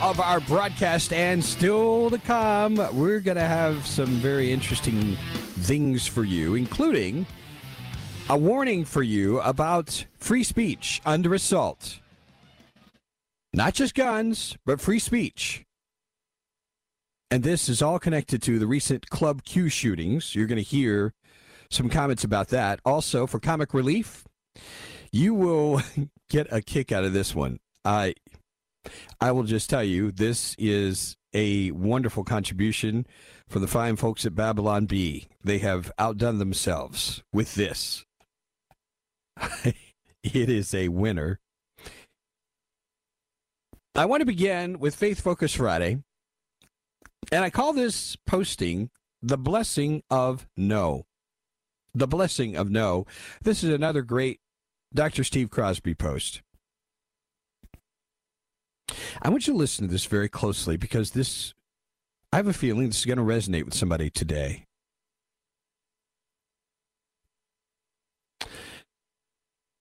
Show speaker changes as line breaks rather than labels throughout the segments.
Of our broadcast and still to come we're going to have some very interesting things for you including a warning for you about free speech under assault. Not just guns but free speech. And this is all connected to the recent club q shootings. You're going to hear some comments about that. Also for comic relief you will get a kick out of this one. I I will just tell you, this is a wonderful contribution from the fine folks at Babylon Bee. They have outdone themselves with this. it is a winner. I want to begin with Faith Focus Friday, and I call this posting the blessing of no. The blessing of no. This is another great Dr. Steve Crosby post. I want you to listen to this very closely because this, I have a feeling this is going to resonate with somebody today.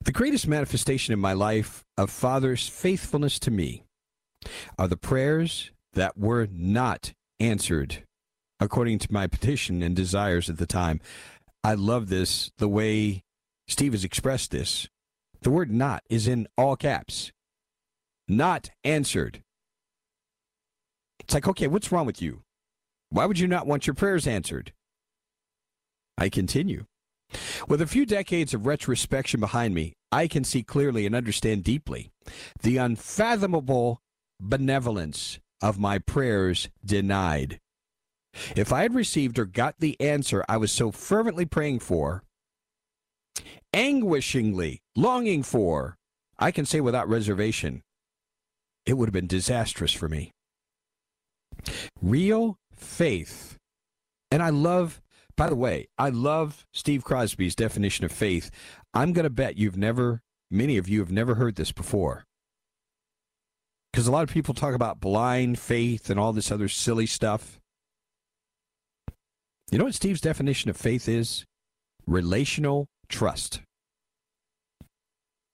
The greatest manifestation in my life of Father's faithfulness to me are the prayers that were not answered according to my petition and desires at the time. I love this, the way Steve has expressed this. The word not is in all caps not answered. It's like, okay, what's wrong with you? Why would you not want your prayers answered? I continue. With a few decades of retrospection behind me, I can see clearly and understand deeply the unfathomable benevolence of my prayers denied. If I had received or got the answer I was so fervently praying for, anguishingly longing for, I can say without reservation, it would have been disastrous for me. Real faith. And I love, by the way, I love Steve Crosby's definition of faith. I'm going to bet you've never, many of you have never heard this before. Because a lot of people talk about blind faith and all this other silly stuff. You know what Steve's definition of faith is? Relational trust.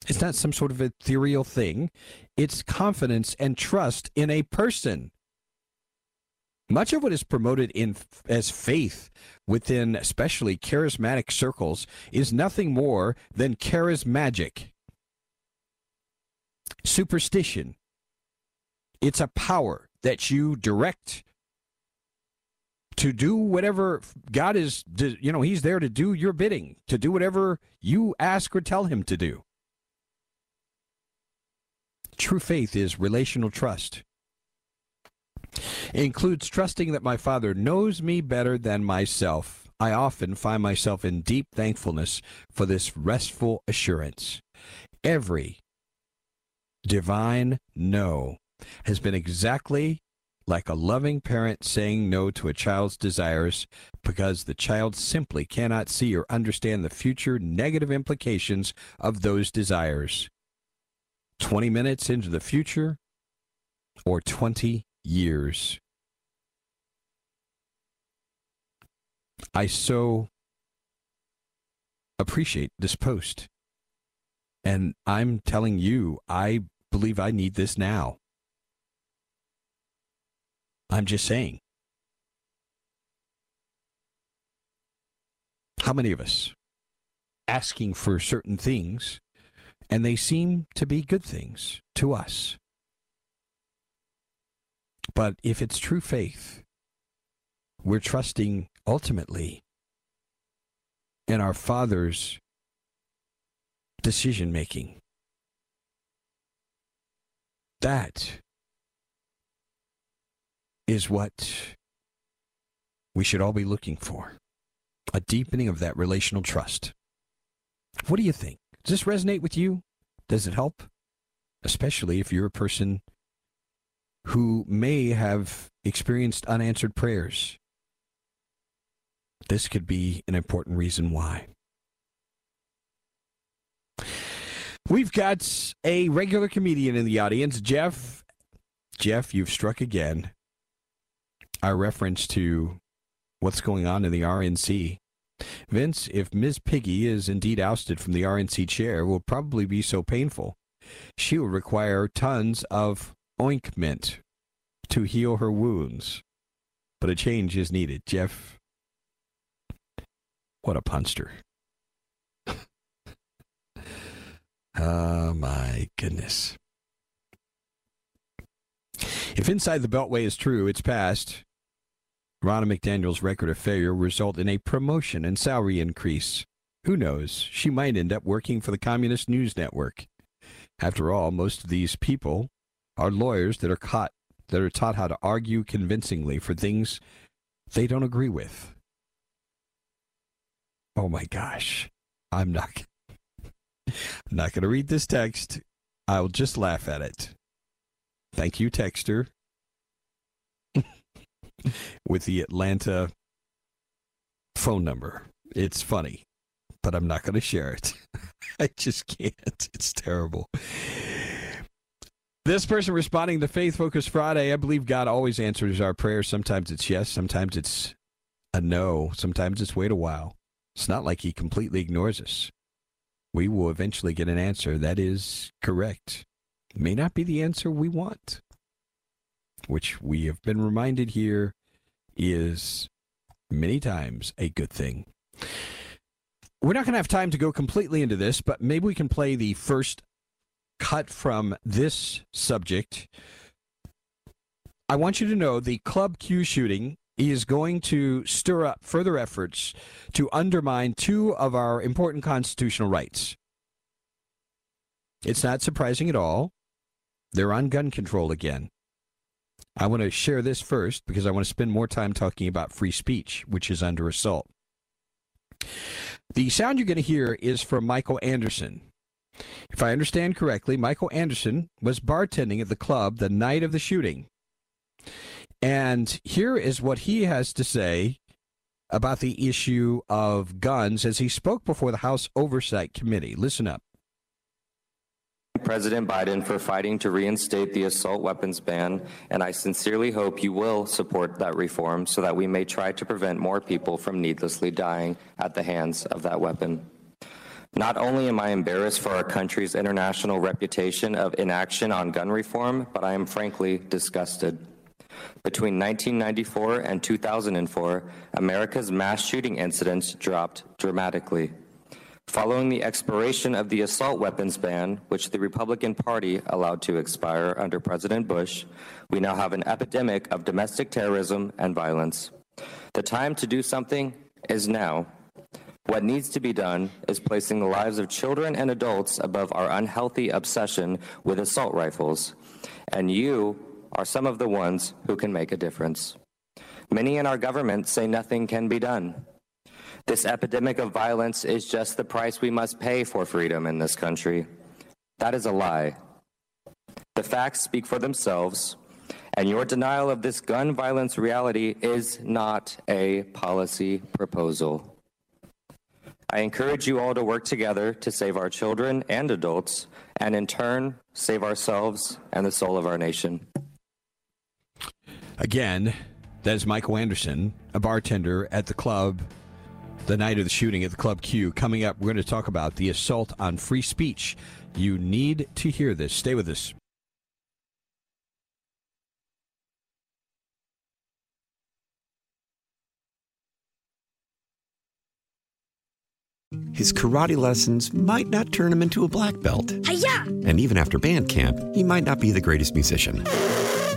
It's not some sort of ethereal thing. It's confidence and trust in a person. Much of what is promoted in as faith within especially charismatic circles is nothing more than charismagic. Superstition. It's a power that you direct to do whatever God is, you know, He's there to do your bidding, to do whatever you ask or tell Him to do. True faith is relational trust. It includes trusting that my Father knows me better than myself. I often find myself in deep thankfulness for this restful assurance. Every divine no has been exactly like a loving parent saying no to a child's desires because the child simply cannot see or understand the future negative implications of those desires. 20 minutes into the future or 20 years. I so appreciate this post. And I'm telling you, I believe I need this now. I'm just saying. How many of us asking for certain things and they seem to be good things to us. But if it's true faith, we're trusting ultimately in our Father's decision making. That is what we should all be looking for a deepening of that relational trust. What do you think? Does this resonate with you? Does it help? Especially if you're a person who may have experienced unanswered prayers. This could be an important reason why. We've got a regular comedian in the audience, Jeff. Jeff, you've struck again. Our reference to what's going on in the RNC. Vince, if Ms. Piggy is indeed ousted from the RNC chair, will probably be so painful. She will require tons of ointment to heal her wounds. But a change is needed. Jeff, what a punster. oh my goodness. If inside the Beltway is true, it's past. Ronna McDaniel's record of failure will result in a promotion and salary increase. Who knows? She might end up working for the Communist News Network. After all, most of these people are lawyers that are caught that are taught how to argue convincingly for things they don't agree with. Oh my gosh. I'm not I'm not going to read this text. I'll just laugh at it. Thank you, Texter. With the Atlanta phone number. It's funny, but I'm not going to share it. I just can't. It's terrible. This person responding to Faith Focus Friday, I believe God always answers our prayers. Sometimes it's yes, sometimes it's a no, sometimes it's wait a while. It's not like He completely ignores us. We will eventually get an answer that is correct. It may not be the answer we want, which we have been reminded here is many times a good thing. We're not going to have time to go completely into this, but maybe we can play the first cut from this subject. I want you to know the Club Q shooting is going to stir up further efforts to undermine two of our important constitutional rights. It's not surprising at all. They're on gun control again. I want to share this first because I want to spend more time talking about free speech, which is under assault. The sound you're going to hear is from Michael Anderson. If I understand correctly, Michael Anderson was bartending at the club the night of the shooting. And here is what he has to say about the issue of guns as he spoke before the House Oversight Committee. Listen up.
President Biden for fighting to reinstate the assault weapons ban, and I sincerely hope you will support that reform so that we may try to prevent more people from needlessly dying at the hands of that weapon. Not only am I embarrassed for our country's international reputation of inaction on gun reform, but I am frankly disgusted. Between 1994 and 2004, America's mass shooting incidents dropped dramatically. Following the expiration of the assault weapons ban, which the Republican Party allowed to expire under President Bush, we now have an epidemic of domestic terrorism and violence. The time to do something is now. What needs to be done is placing the lives of children and adults above our unhealthy obsession with assault rifles. And you are some of the ones who can make a difference. Many in our government say nothing can be done. This epidemic of violence is just the price we must pay for freedom in this country. That is a lie. The facts speak for themselves, and your denial of this gun violence reality is not a policy proposal. I encourage you all to work together to save our children and adults, and in turn, save ourselves and the soul of our nation.
Again, that is Michael Anderson, a bartender at the club the night of the shooting at the Club Q. Coming up, we're going to talk about the assault on free speech. You need to hear this. Stay with us.
His karate lessons might not turn him into a black belt.
Hiya!
And even after band camp, he might not be the greatest musician.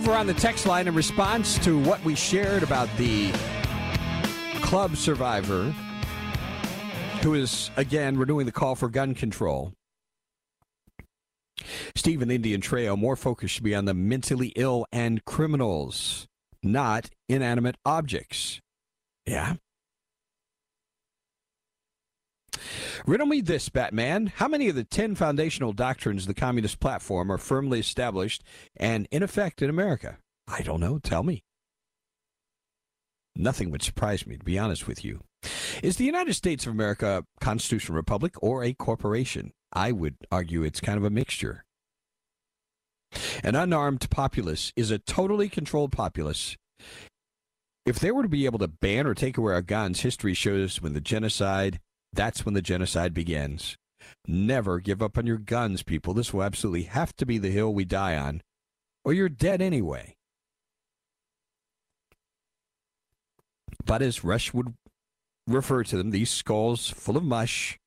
Over on the text line, in response to what we shared about the club survivor who is, again, renewing the call for gun control. Stephen Indian Trail, more focus should be on the mentally ill and criminals, not inanimate objects. Yeah. Riddle me this, Batman. How many of the 10 foundational doctrines of the Communist platform are firmly established and in effect in America? I don't know. Tell me. Nothing would surprise me, to be honest with you. Is the United States of America a constitutional republic or a corporation? I would argue it's kind of a mixture. An unarmed populace is a totally controlled populace. If they were to be able to ban or take away our guns, history shows when the genocide that's when the genocide begins. Never give up on your guns, people. This will absolutely have to be the hill we die on, or you're dead anyway. But as Rush would refer to them, these skulls full of mush,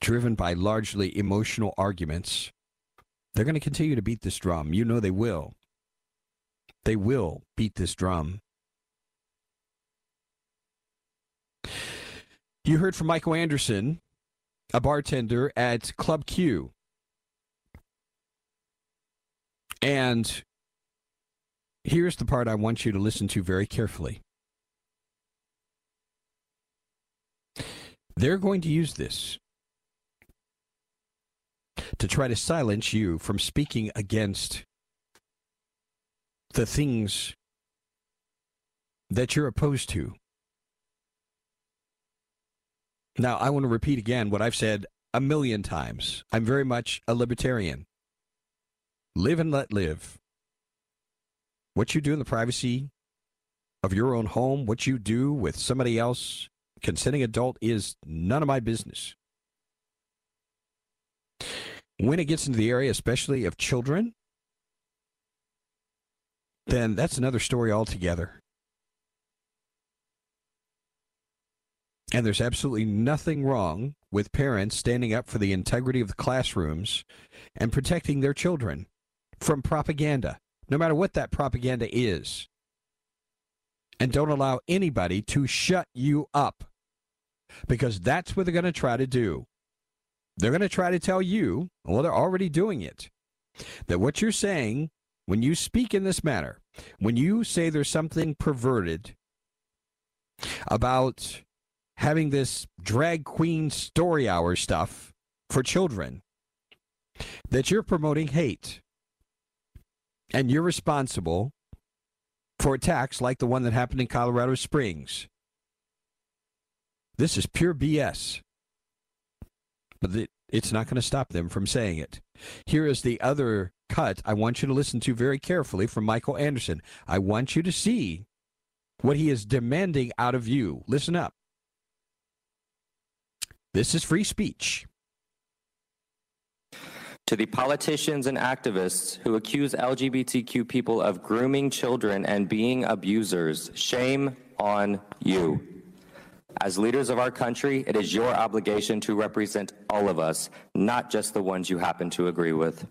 driven by largely emotional arguments, they're going to continue to beat this drum. You know they will. They will beat this drum. You heard from Michael Anderson, a bartender at Club Q. And here's the part I want you to listen to very carefully. They're going to use this to try to silence you from speaking against the things that you're opposed to. Now, I want to repeat again what I've said a million times. I'm very much a libertarian. Live and let live. What you do in the privacy of your own home, what you do with somebody else, consenting adult, is none of my business. When it gets into the area, especially of children, then that's another story altogether. And there's absolutely nothing wrong with parents standing up for the integrity of the classrooms and protecting their children from propaganda, no matter what that propaganda is. And don't allow anybody to shut you up because that's what they're going to try to do. They're going to try to tell you, well, they're already doing it, that what you're saying when you speak in this manner, when you say there's something perverted about having this drag queen story hour stuff for children, that you're promoting hate. And you're responsible for attacks like the one that happened in Colorado Springs. This is pure BS. But it's not going to stop them from saying it. Here is the other cut I want you to listen to very carefully from Michael Anderson. I want you to see what he is demanding out of you. Listen up. This is free speech.
To the politicians and activists who accuse LGBTQ people of grooming children and being abusers, shame on you. As leaders of our country, it is your obligation to represent all of us, not just the ones you happen to agree with.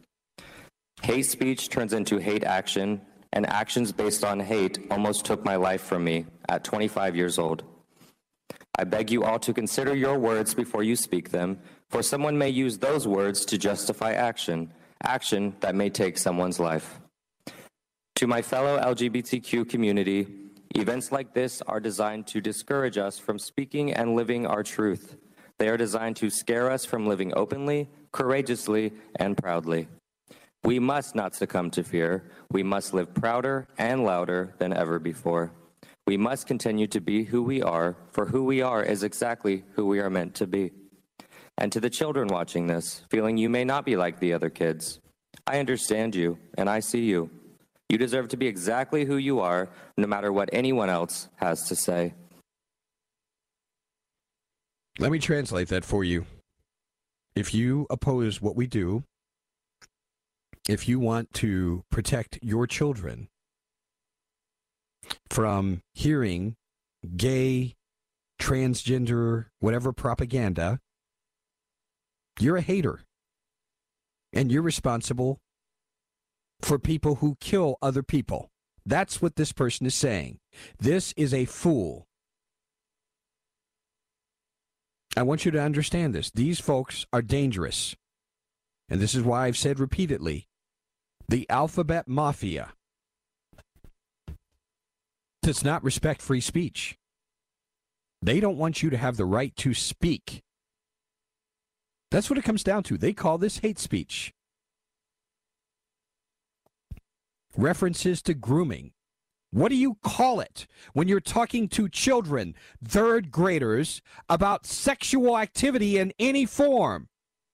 Hate speech turns into hate action, and actions based on hate almost took my life from me at 25 years old. I beg you all to consider your words before you speak them, for someone may use those words to justify action, action that may take someone's life. To my fellow LGBTQ community, events like this are designed to discourage us from speaking and living our truth. They are designed to scare us from living openly, courageously, and proudly. We must not succumb to fear. We must live prouder and louder than ever before. We must continue to be who we are, for who we are is exactly who we are meant to be. And to the children watching this, feeling you may not be like the other kids, I understand you and I see you. You deserve to be exactly who you are, no matter what anyone else has to say.
Let me translate that for you. If you oppose what we do, if you want to protect your children from hearing gay, transgender, whatever propaganda, you're a hater. And you're responsible for people who kill other people. That's what this person is saying. This is a fool. I want you to understand this. These folks are dangerous. And this is why I've said repeatedly the alphabet mafia does not respect free speech. They don't want you to have the right to speak. That's what it comes down to. They call this hate speech. References to grooming. What do you call it when you're talking to children, third graders, about sexual activity in any form?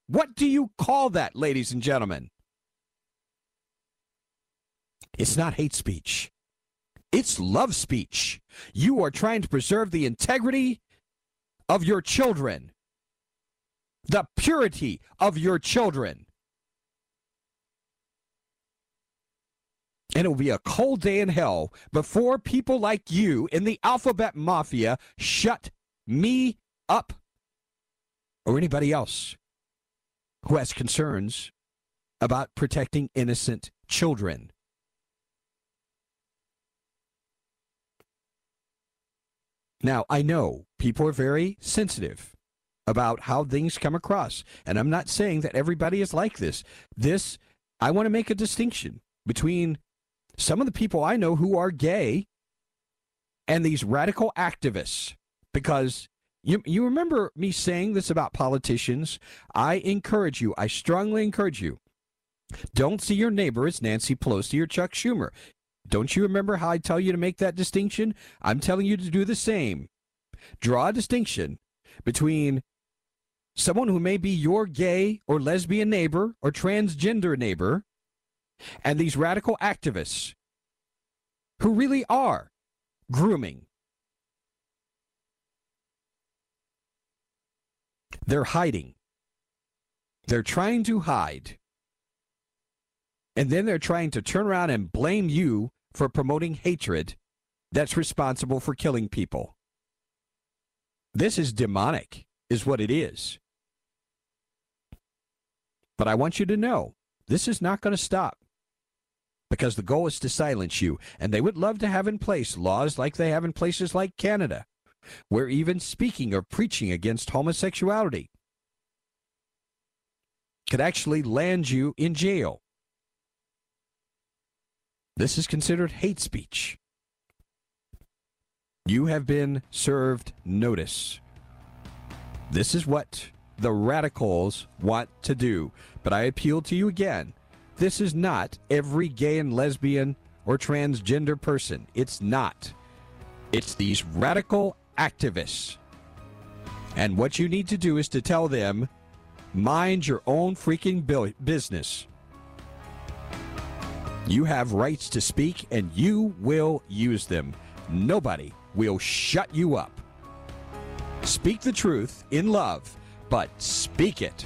What do you call that, ladies and gentlemen? It's not hate speech. It's love speech. You are trying to preserve the integrity of your children, the purity of your children. And it will be a cold day in hell before people like you in the alphabet mafia shut me up or anybody else who has concerns about protecting innocent children. Now, I know people are very sensitive about how things come across, and I'm not saying that everybody is like this. This, I want to make a distinction between some of the people I know who are gay and these radical activists because you, you remember me saying this about politicians? I encourage you, I strongly encourage you, don't see your neighbor as Nancy Pelosi or Chuck Schumer. Don't you remember how I tell you to make that distinction? I'm telling you to do the same. Draw a distinction between someone who may be your gay or lesbian neighbor or transgender neighbor and these radical activists who really are grooming. They're hiding. They're trying to hide. And then they're trying to turn around and blame you for promoting hatred that's responsible for killing people. This is demonic, is what it is. But I want you to know this is not going to stop because the goal is to silence you. And they would love to have in place laws like they have in places like Canada, where even speaking or preaching against homosexuality could actually land you in jail. This is considered hate speech. You have been served notice. This is what the radicals want to do. But I appeal to you again. This is not every gay and lesbian or transgender person. It's not. It's these radical activists. And what you need to do is to tell them Mind your own freaking business. You have rights to speak and you will use them. Nobody will shut you up. Speak the truth in love, but speak it.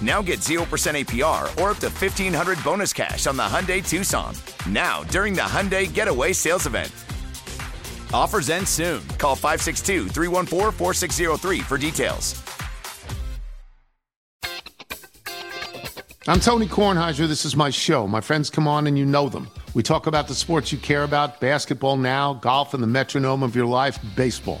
Now get 0% APR or up to 1500 bonus cash on the Hyundai Tucson. Now, during the Hyundai Getaway Sales Event. Offers end soon. Call 562 314 4603 for details.
I'm Tony Kornheiser. This is my show. My friends come on and you know them. We talk about the sports you care about basketball now, golf, and the metronome of your life, baseball.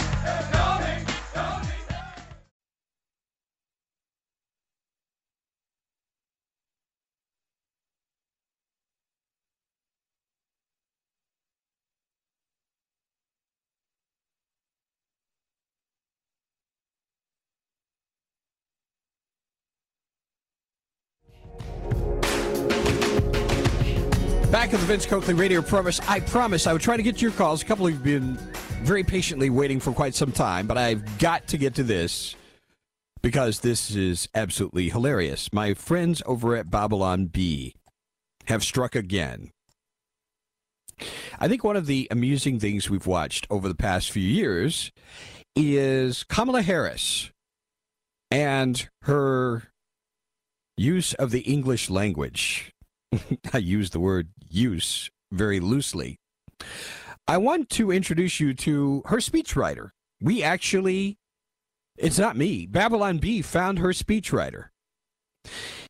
Back at the Vince Coakley Radio Promise. I promise I would try to get to your calls. A couple of you have been very patiently waiting for quite some time, but I've got to get to this because this is absolutely hilarious. My friends over at Babylon Bee have struck again. I think one of the amusing things we've watched over the past few years is Kamala Harris and her use of the English language. I use the word use very loosely. I want to introduce you to her speechwriter. We actually, it's not me, Babylon Bee found her speechwriter.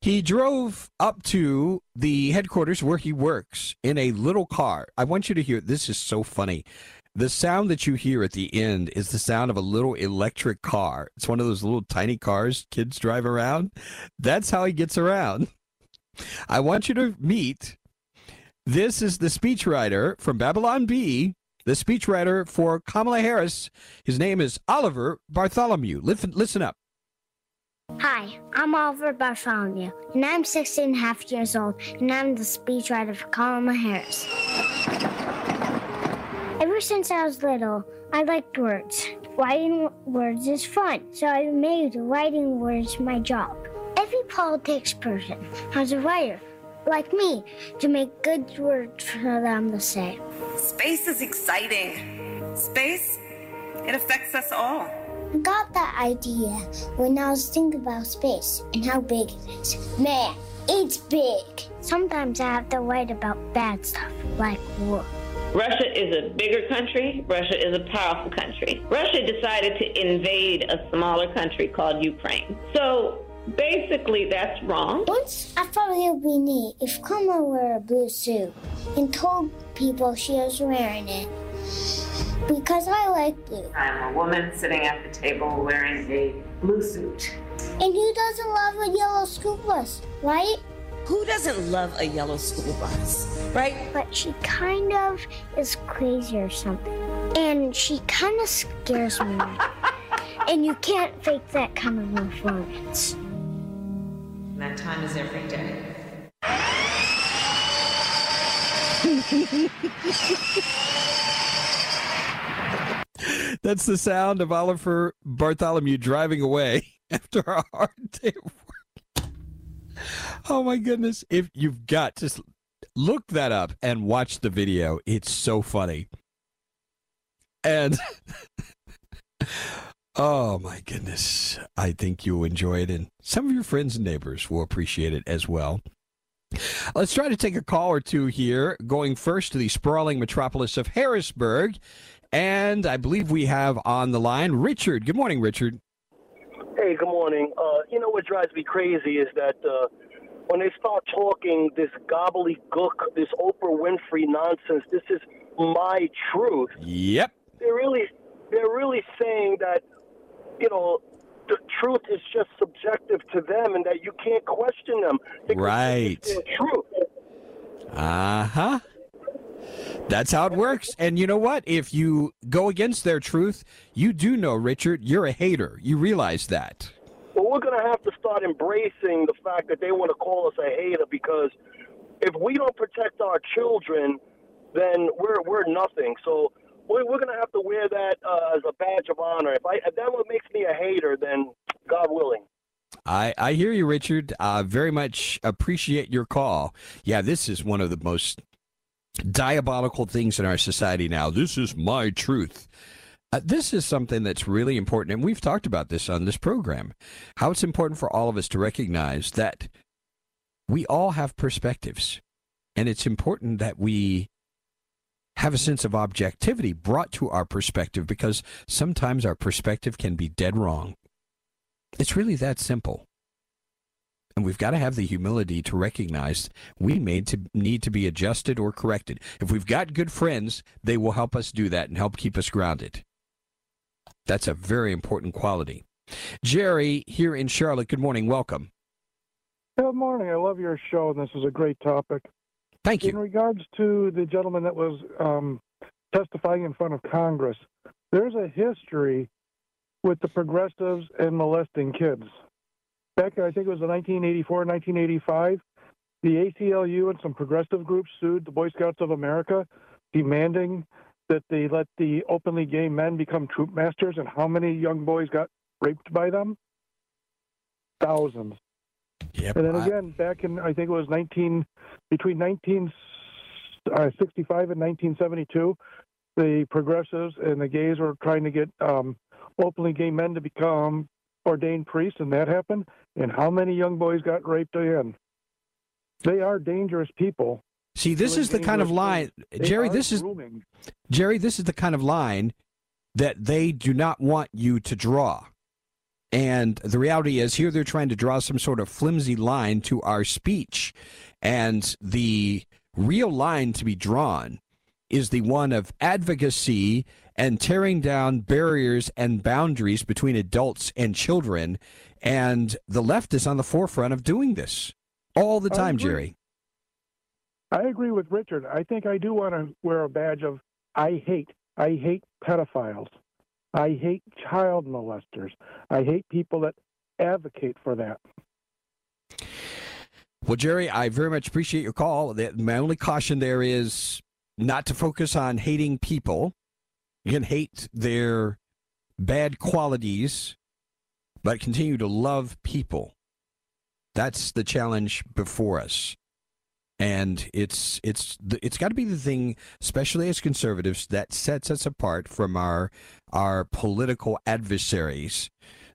He drove up to the headquarters where he works in a little car. I want you to hear this is so funny. The sound that you hear at the end is the sound of a little electric car. It's one of those little tiny cars kids drive around. That's how he gets around. I want you to meet. This is the speechwriter from Babylon Bee, the speechwriter for Kamala Harris. His name is Oliver Bartholomew. Listen, listen up.
Hi, I'm Oliver Bartholomew, and I'm 16 and a half years old, and I'm the speechwriter for Kamala Harris. Ever since I was little, I liked words. Writing words is fun, so I made writing words my job. Every politics person has a writer, like me, to make good words for them to say.
Space is exciting. Space, it affects us all.
I got that idea when I was thinking about space and how big it is. Man, it's big. Sometimes I have to write about bad stuff, like war.
Russia is a bigger country. Russia is a powerful country. Russia decided to invade a smaller country called Ukraine. So Basically, that's wrong.
Once I thought it would be neat if Kamala wore a blue suit and told people she was wearing it. Because I like blue.
I'm a woman sitting at the table wearing a blue suit.
And who doesn't love a yellow school bus, right?
Who doesn't love a yellow school bus, right?
But she kind of is crazy or something. And she kind of scares me. and you can't fake that kind of performance.
That time is every day.
That's the sound of Oliver Bartholomew driving away after a hard day of work. oh my goodness! If you've got to look that up and watch the video, it's so funny. And oh my goodness, I think you'll enjoy it, and some of your friends and neighbors will appreciate it as well. Let's try to take a call or two here. Going first to the sprawling metropolis of Harrisburg. And I believe we have on the line Richard. Good morning, Richard.
Hey, good morning. Uh, you know what drives me crazy is that uh, when they start talking this gobbledygook, this Oprah Winfrey nonsense, this is my truth.
Yep.
They're really, they're really saying that, you know, the truth is just subjective to them, and that you can't question them.
Right.
Truth.
Uh huh. That's how it works. And you know what? If you go against their truth, you do know, Richard, you're a hater. You realize that.
Well, we're going to have to start embracing the fact that they want to call us a hater because if we don't protect our children, then we're we're nothing. So we're, we're going to have to wear that uh, as a badge of honor. If I if that what makes me a hater, then God willing.
I, I hear you, Richard. Uh, very much appreciate your call. Yeah, this is one of the most diabolical things in our society now. This is my truth. Uh, this is something that's really important, and we've talked about this on this program. How it's important for all of us to recognize that we all have perspectives, and it's important that we have a sense of objectivity brought to our perspective because sometimes our perspective can be dead wrong. It's really that simple. And we've got to have the humility to recognize we may to need to be adjusted or corrected. If we've got good friends, they will help us do that and help keep us grounded. That's a very important quality. Jerry, here in Charlotte, good morning. Welcome.
Good morning. I love your show, and this is a great topic.
Thank you.
In regards to the gentleman that was um, testifying in front of Congress, there's a history with the progressives and molesting kids. Back, I think it was in 1984, 1985, the ACLU and some progressive groups sued the Boy Scouts of America, demanding that they let the openly gay men become troop masters. And how many young boys got raped by them? Thousands.
Yep,
and then again, back in I think it was 19 between 1965 and 1972, the progressives and the gays were trying to get um, openly gay men to become ordained priests, and that happened. And how many young boys got raped again? They are dangerous people.
See, this
Doing
is the kind of line. Jerry. This is
grooming.
Jerry. This is the kind of line that they do not want you to draw. And the reality is, here they're trying to draw some sort of flimsy line to our speech, and the real line to be drawn is the one of advocacy and tearing down barriers and boundaries between adults and children. And the left is on the forefront of doing this all the time. Jerry.
I agree with Richard. I think I do want to wear a badge of I hate. I hate pedophiles. I hate child molesters. I hate people that advocate for that.
Well, Jerry, I very much appreciate your call. My only caution there is not to focus on hating people. You can hate their bad qualities, but continue to love people. That's the challenge before us. And it's it's it's got to be the thing, especially as conservatives, that sets us apart from our our political adversaries.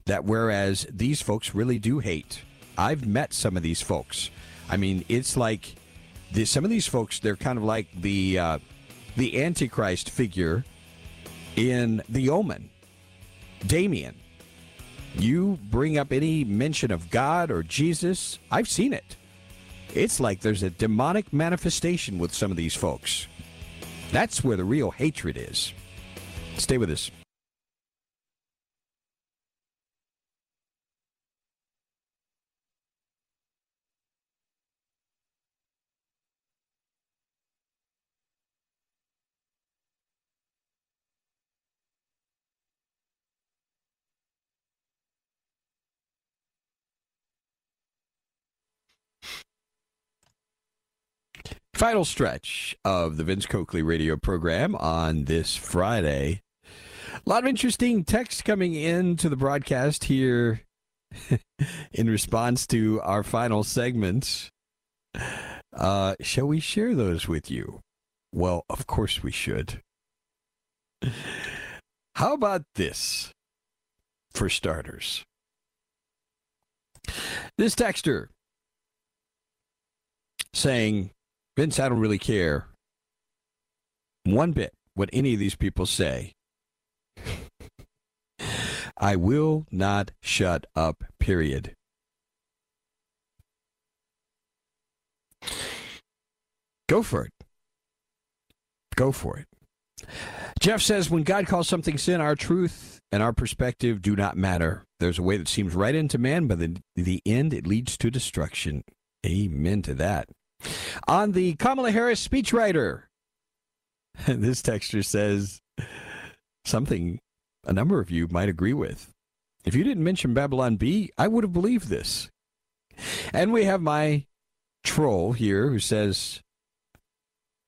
That whereas these folks really do hate. I've met some of these folks. I mean, it's like the, some of these folks. They're kind of like the uh, the Antichrist figure in The Omen, Damien. You bring up any mention of God or Jesus, I've seen it. It's like there's a demonic manifestation with some of these folks. That's where the real hatred is. Stay with us. Final stretch of the Vince Coakley radio program on this Friday. A lot of interesting text coming into the broadcast here in response to our final segments. Uh, shall we share those with you? Well, of course we should. How about this, for starters? This texter saying, Vince, I don't really care one bit what any of these people say. I will not shut up, period. Go for it. Go for it. Jeff says, when God calls something sin, our truth and our perspective do not matter. There's a way that seems right into man, but in the end, it leads to destruction. Amen to that. On the Kamala Harris speechwriter, this texture says something a number of you might agree with. If you didn't mention Babylon Bee, I would have believed this. And we have my troll here who says,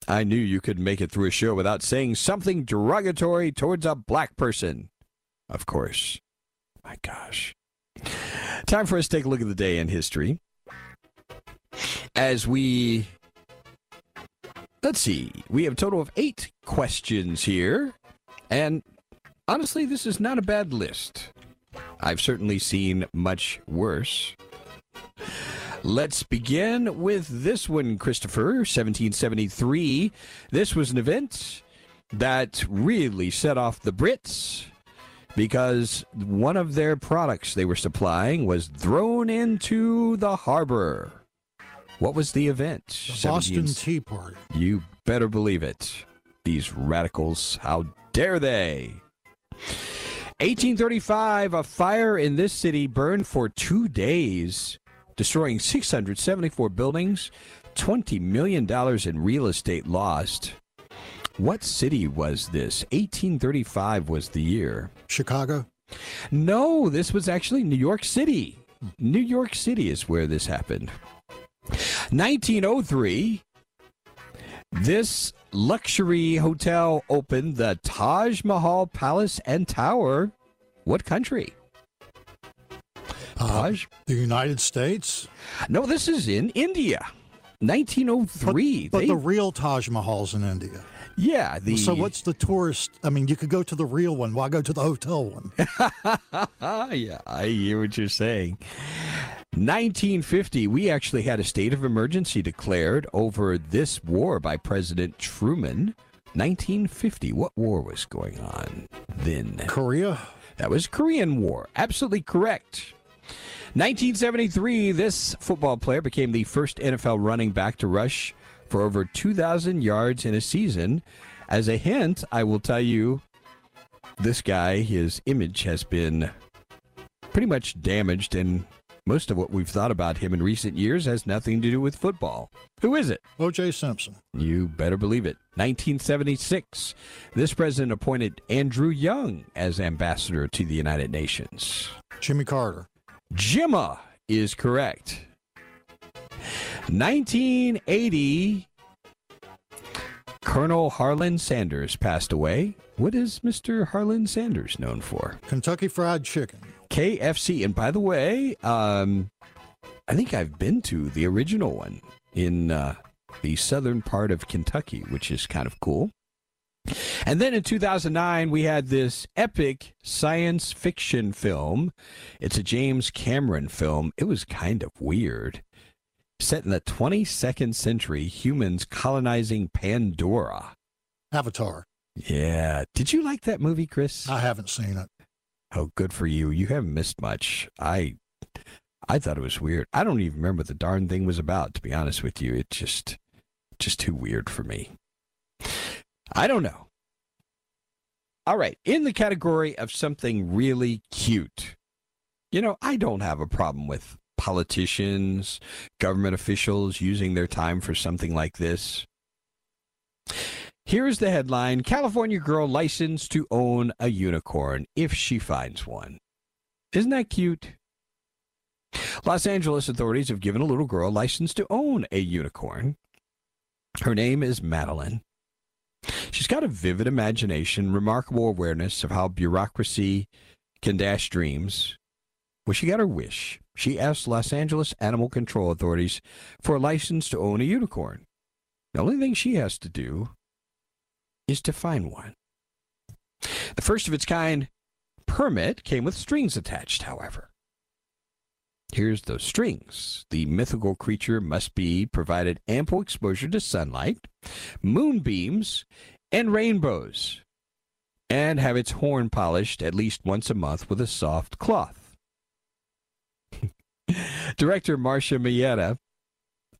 I knew you could make it through a show without saying something derogatory towards a black person. Of course. My gosh. Time for us to take a look at the day in history. As we. Let's see. We have a total of eight questions here. And honestly, this is not a bad list. I've certainly seen much worse. Let's begin with this one, Christopher, 1773. This was an event that really set off the Brits because one of their products they were supplying was thrown into the harbor. What was the event?
The Boston Tea Party.
You better believe it. These radicals, how dare they? 1835, a fire in this city burned for two days, destroying 674 buildings, $20 million in real estate lost. What city was this? 1835 was the year.
Chicago?
No, this was actually New York City. New York City is where this happened. 1903, this luxury hotel opened the Taj Mahal Palace and Tower. What country?
Taj? Uh, the United States?
No, this is in India. 1903.
But, but they... the real Taj Mahal's in India.
Yeah. The...
So what's the tourist? I mean, you could go to the real one. Why go to the hotel one?
yeah, I hear what you're saying. 1950, we actually had a state of emergency declared over this war by President Truman. 1950, what war was going on then?
Korea?
That was Korean War. Absolutely correct. 1973, this football player became the first NFL running back to rush for over 2,000 yards in a season. As a hint, I will tell you this guy, his image has been pretty much damaged, and most of what we've thought about him in recent years has nothing to do with football. Who is it?
O.J. Simpson.
You better believe it. 1976, this president appointed Andrew Young as ambassador to the United Nations.
Jimmy Carter.
Jimma is correct. 1980, Colonel Harlan Sanders passed away. What is Mr. Harlan Sanders known for?
Kentucky Fried Chicken.
KFC. And by the way, um, I think I've been to the original one in uh, the southern part of Kentucky, which is kind of cool. And then in 2009, we had this epic science fiction film. It's a James Cameron film. It was kind of weird. Set in the 22nd century, humans colonizing Pandora.
Avatar.
Yeah. Did you like that movie, Chris?
I haven't seen it.
Oh, good for you. You haven't missed much. I I thought it was weird. I don't even remember what the darn thing was about, to be honest with you. It just just too weird for me. I don't know. All right, in the category of something really cute. You know, I don't have a problem with politicians, government officials using their time for something like this. Here's the headline California girl licensed to own a unicorn if she finds one. Isn't that cute? Los Angeles authorities have given a little girl a license to own a unicorn. Her name is Madeline. She's got a vivid imagination, remarkable awareness of how bureaucracy can dash dreams. Well, she got her wish. She asked Los Angeles animal control authorities for a license to own a unicorn. The only thing she has to do is to find one. The first of its kind permit came with strings attached, however. Here's those strings. The mythical creature must be provided ample exposure to sunlight, moonbeams, and rainbows, and have its horn polished at least once a month with a soft cloth. Director Marcia Mayeda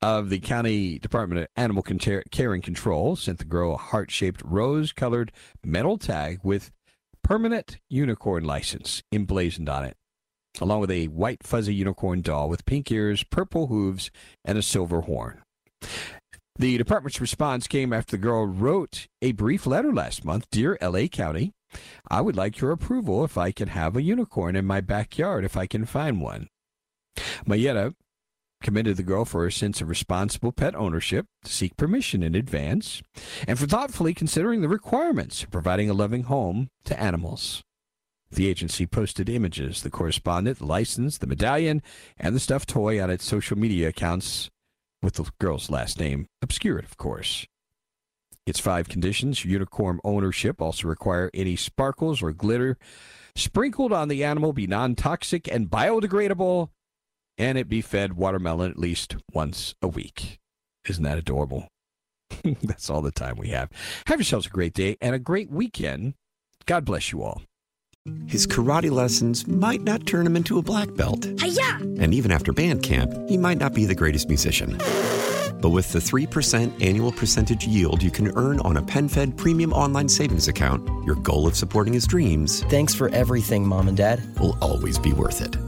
of the County Department of Animal Care and Control sent the girl a heart shaped rose colored metal tag with permanent unicorn license emblazoned on it, along with a white fuzzy unicorn doll with pink ears, purple hooves, and a silver horn. The department's response came after the girl wrote a brief letter last month Dear LA County, I would like your approval if I can have a unicorn in my backyard if I can find one. Mayeda commended the girl for her sense of responsible pet ownership, to seek permission in advance, and for thoughtfully considering the requirements of providing a loving home to animals. The agency posted images, the correspondent, the license, the medallion, and the stuffed toy on its social media accounts, with the girl's last name obscured, of course. Its five conditions unicorn ownership also require any sparkles or glitter sprinkled on the animal be non toxic and biodegradable and it be fed watermelon at least once a week. Isn't that adorable? That's all the time we have. Have yourselves a great day and a great weekend. God bless you all.
His karate lessons might not turn him into a black belt.
Hi-ya!
And even after band camp, he might not be the greatest musician. But with the 3% annual percentage yield you can earn on a PenFed premium online savings account, your goal of supporting his dreams.
Thanks for everything, Mom and Dad.
Will always be worth it.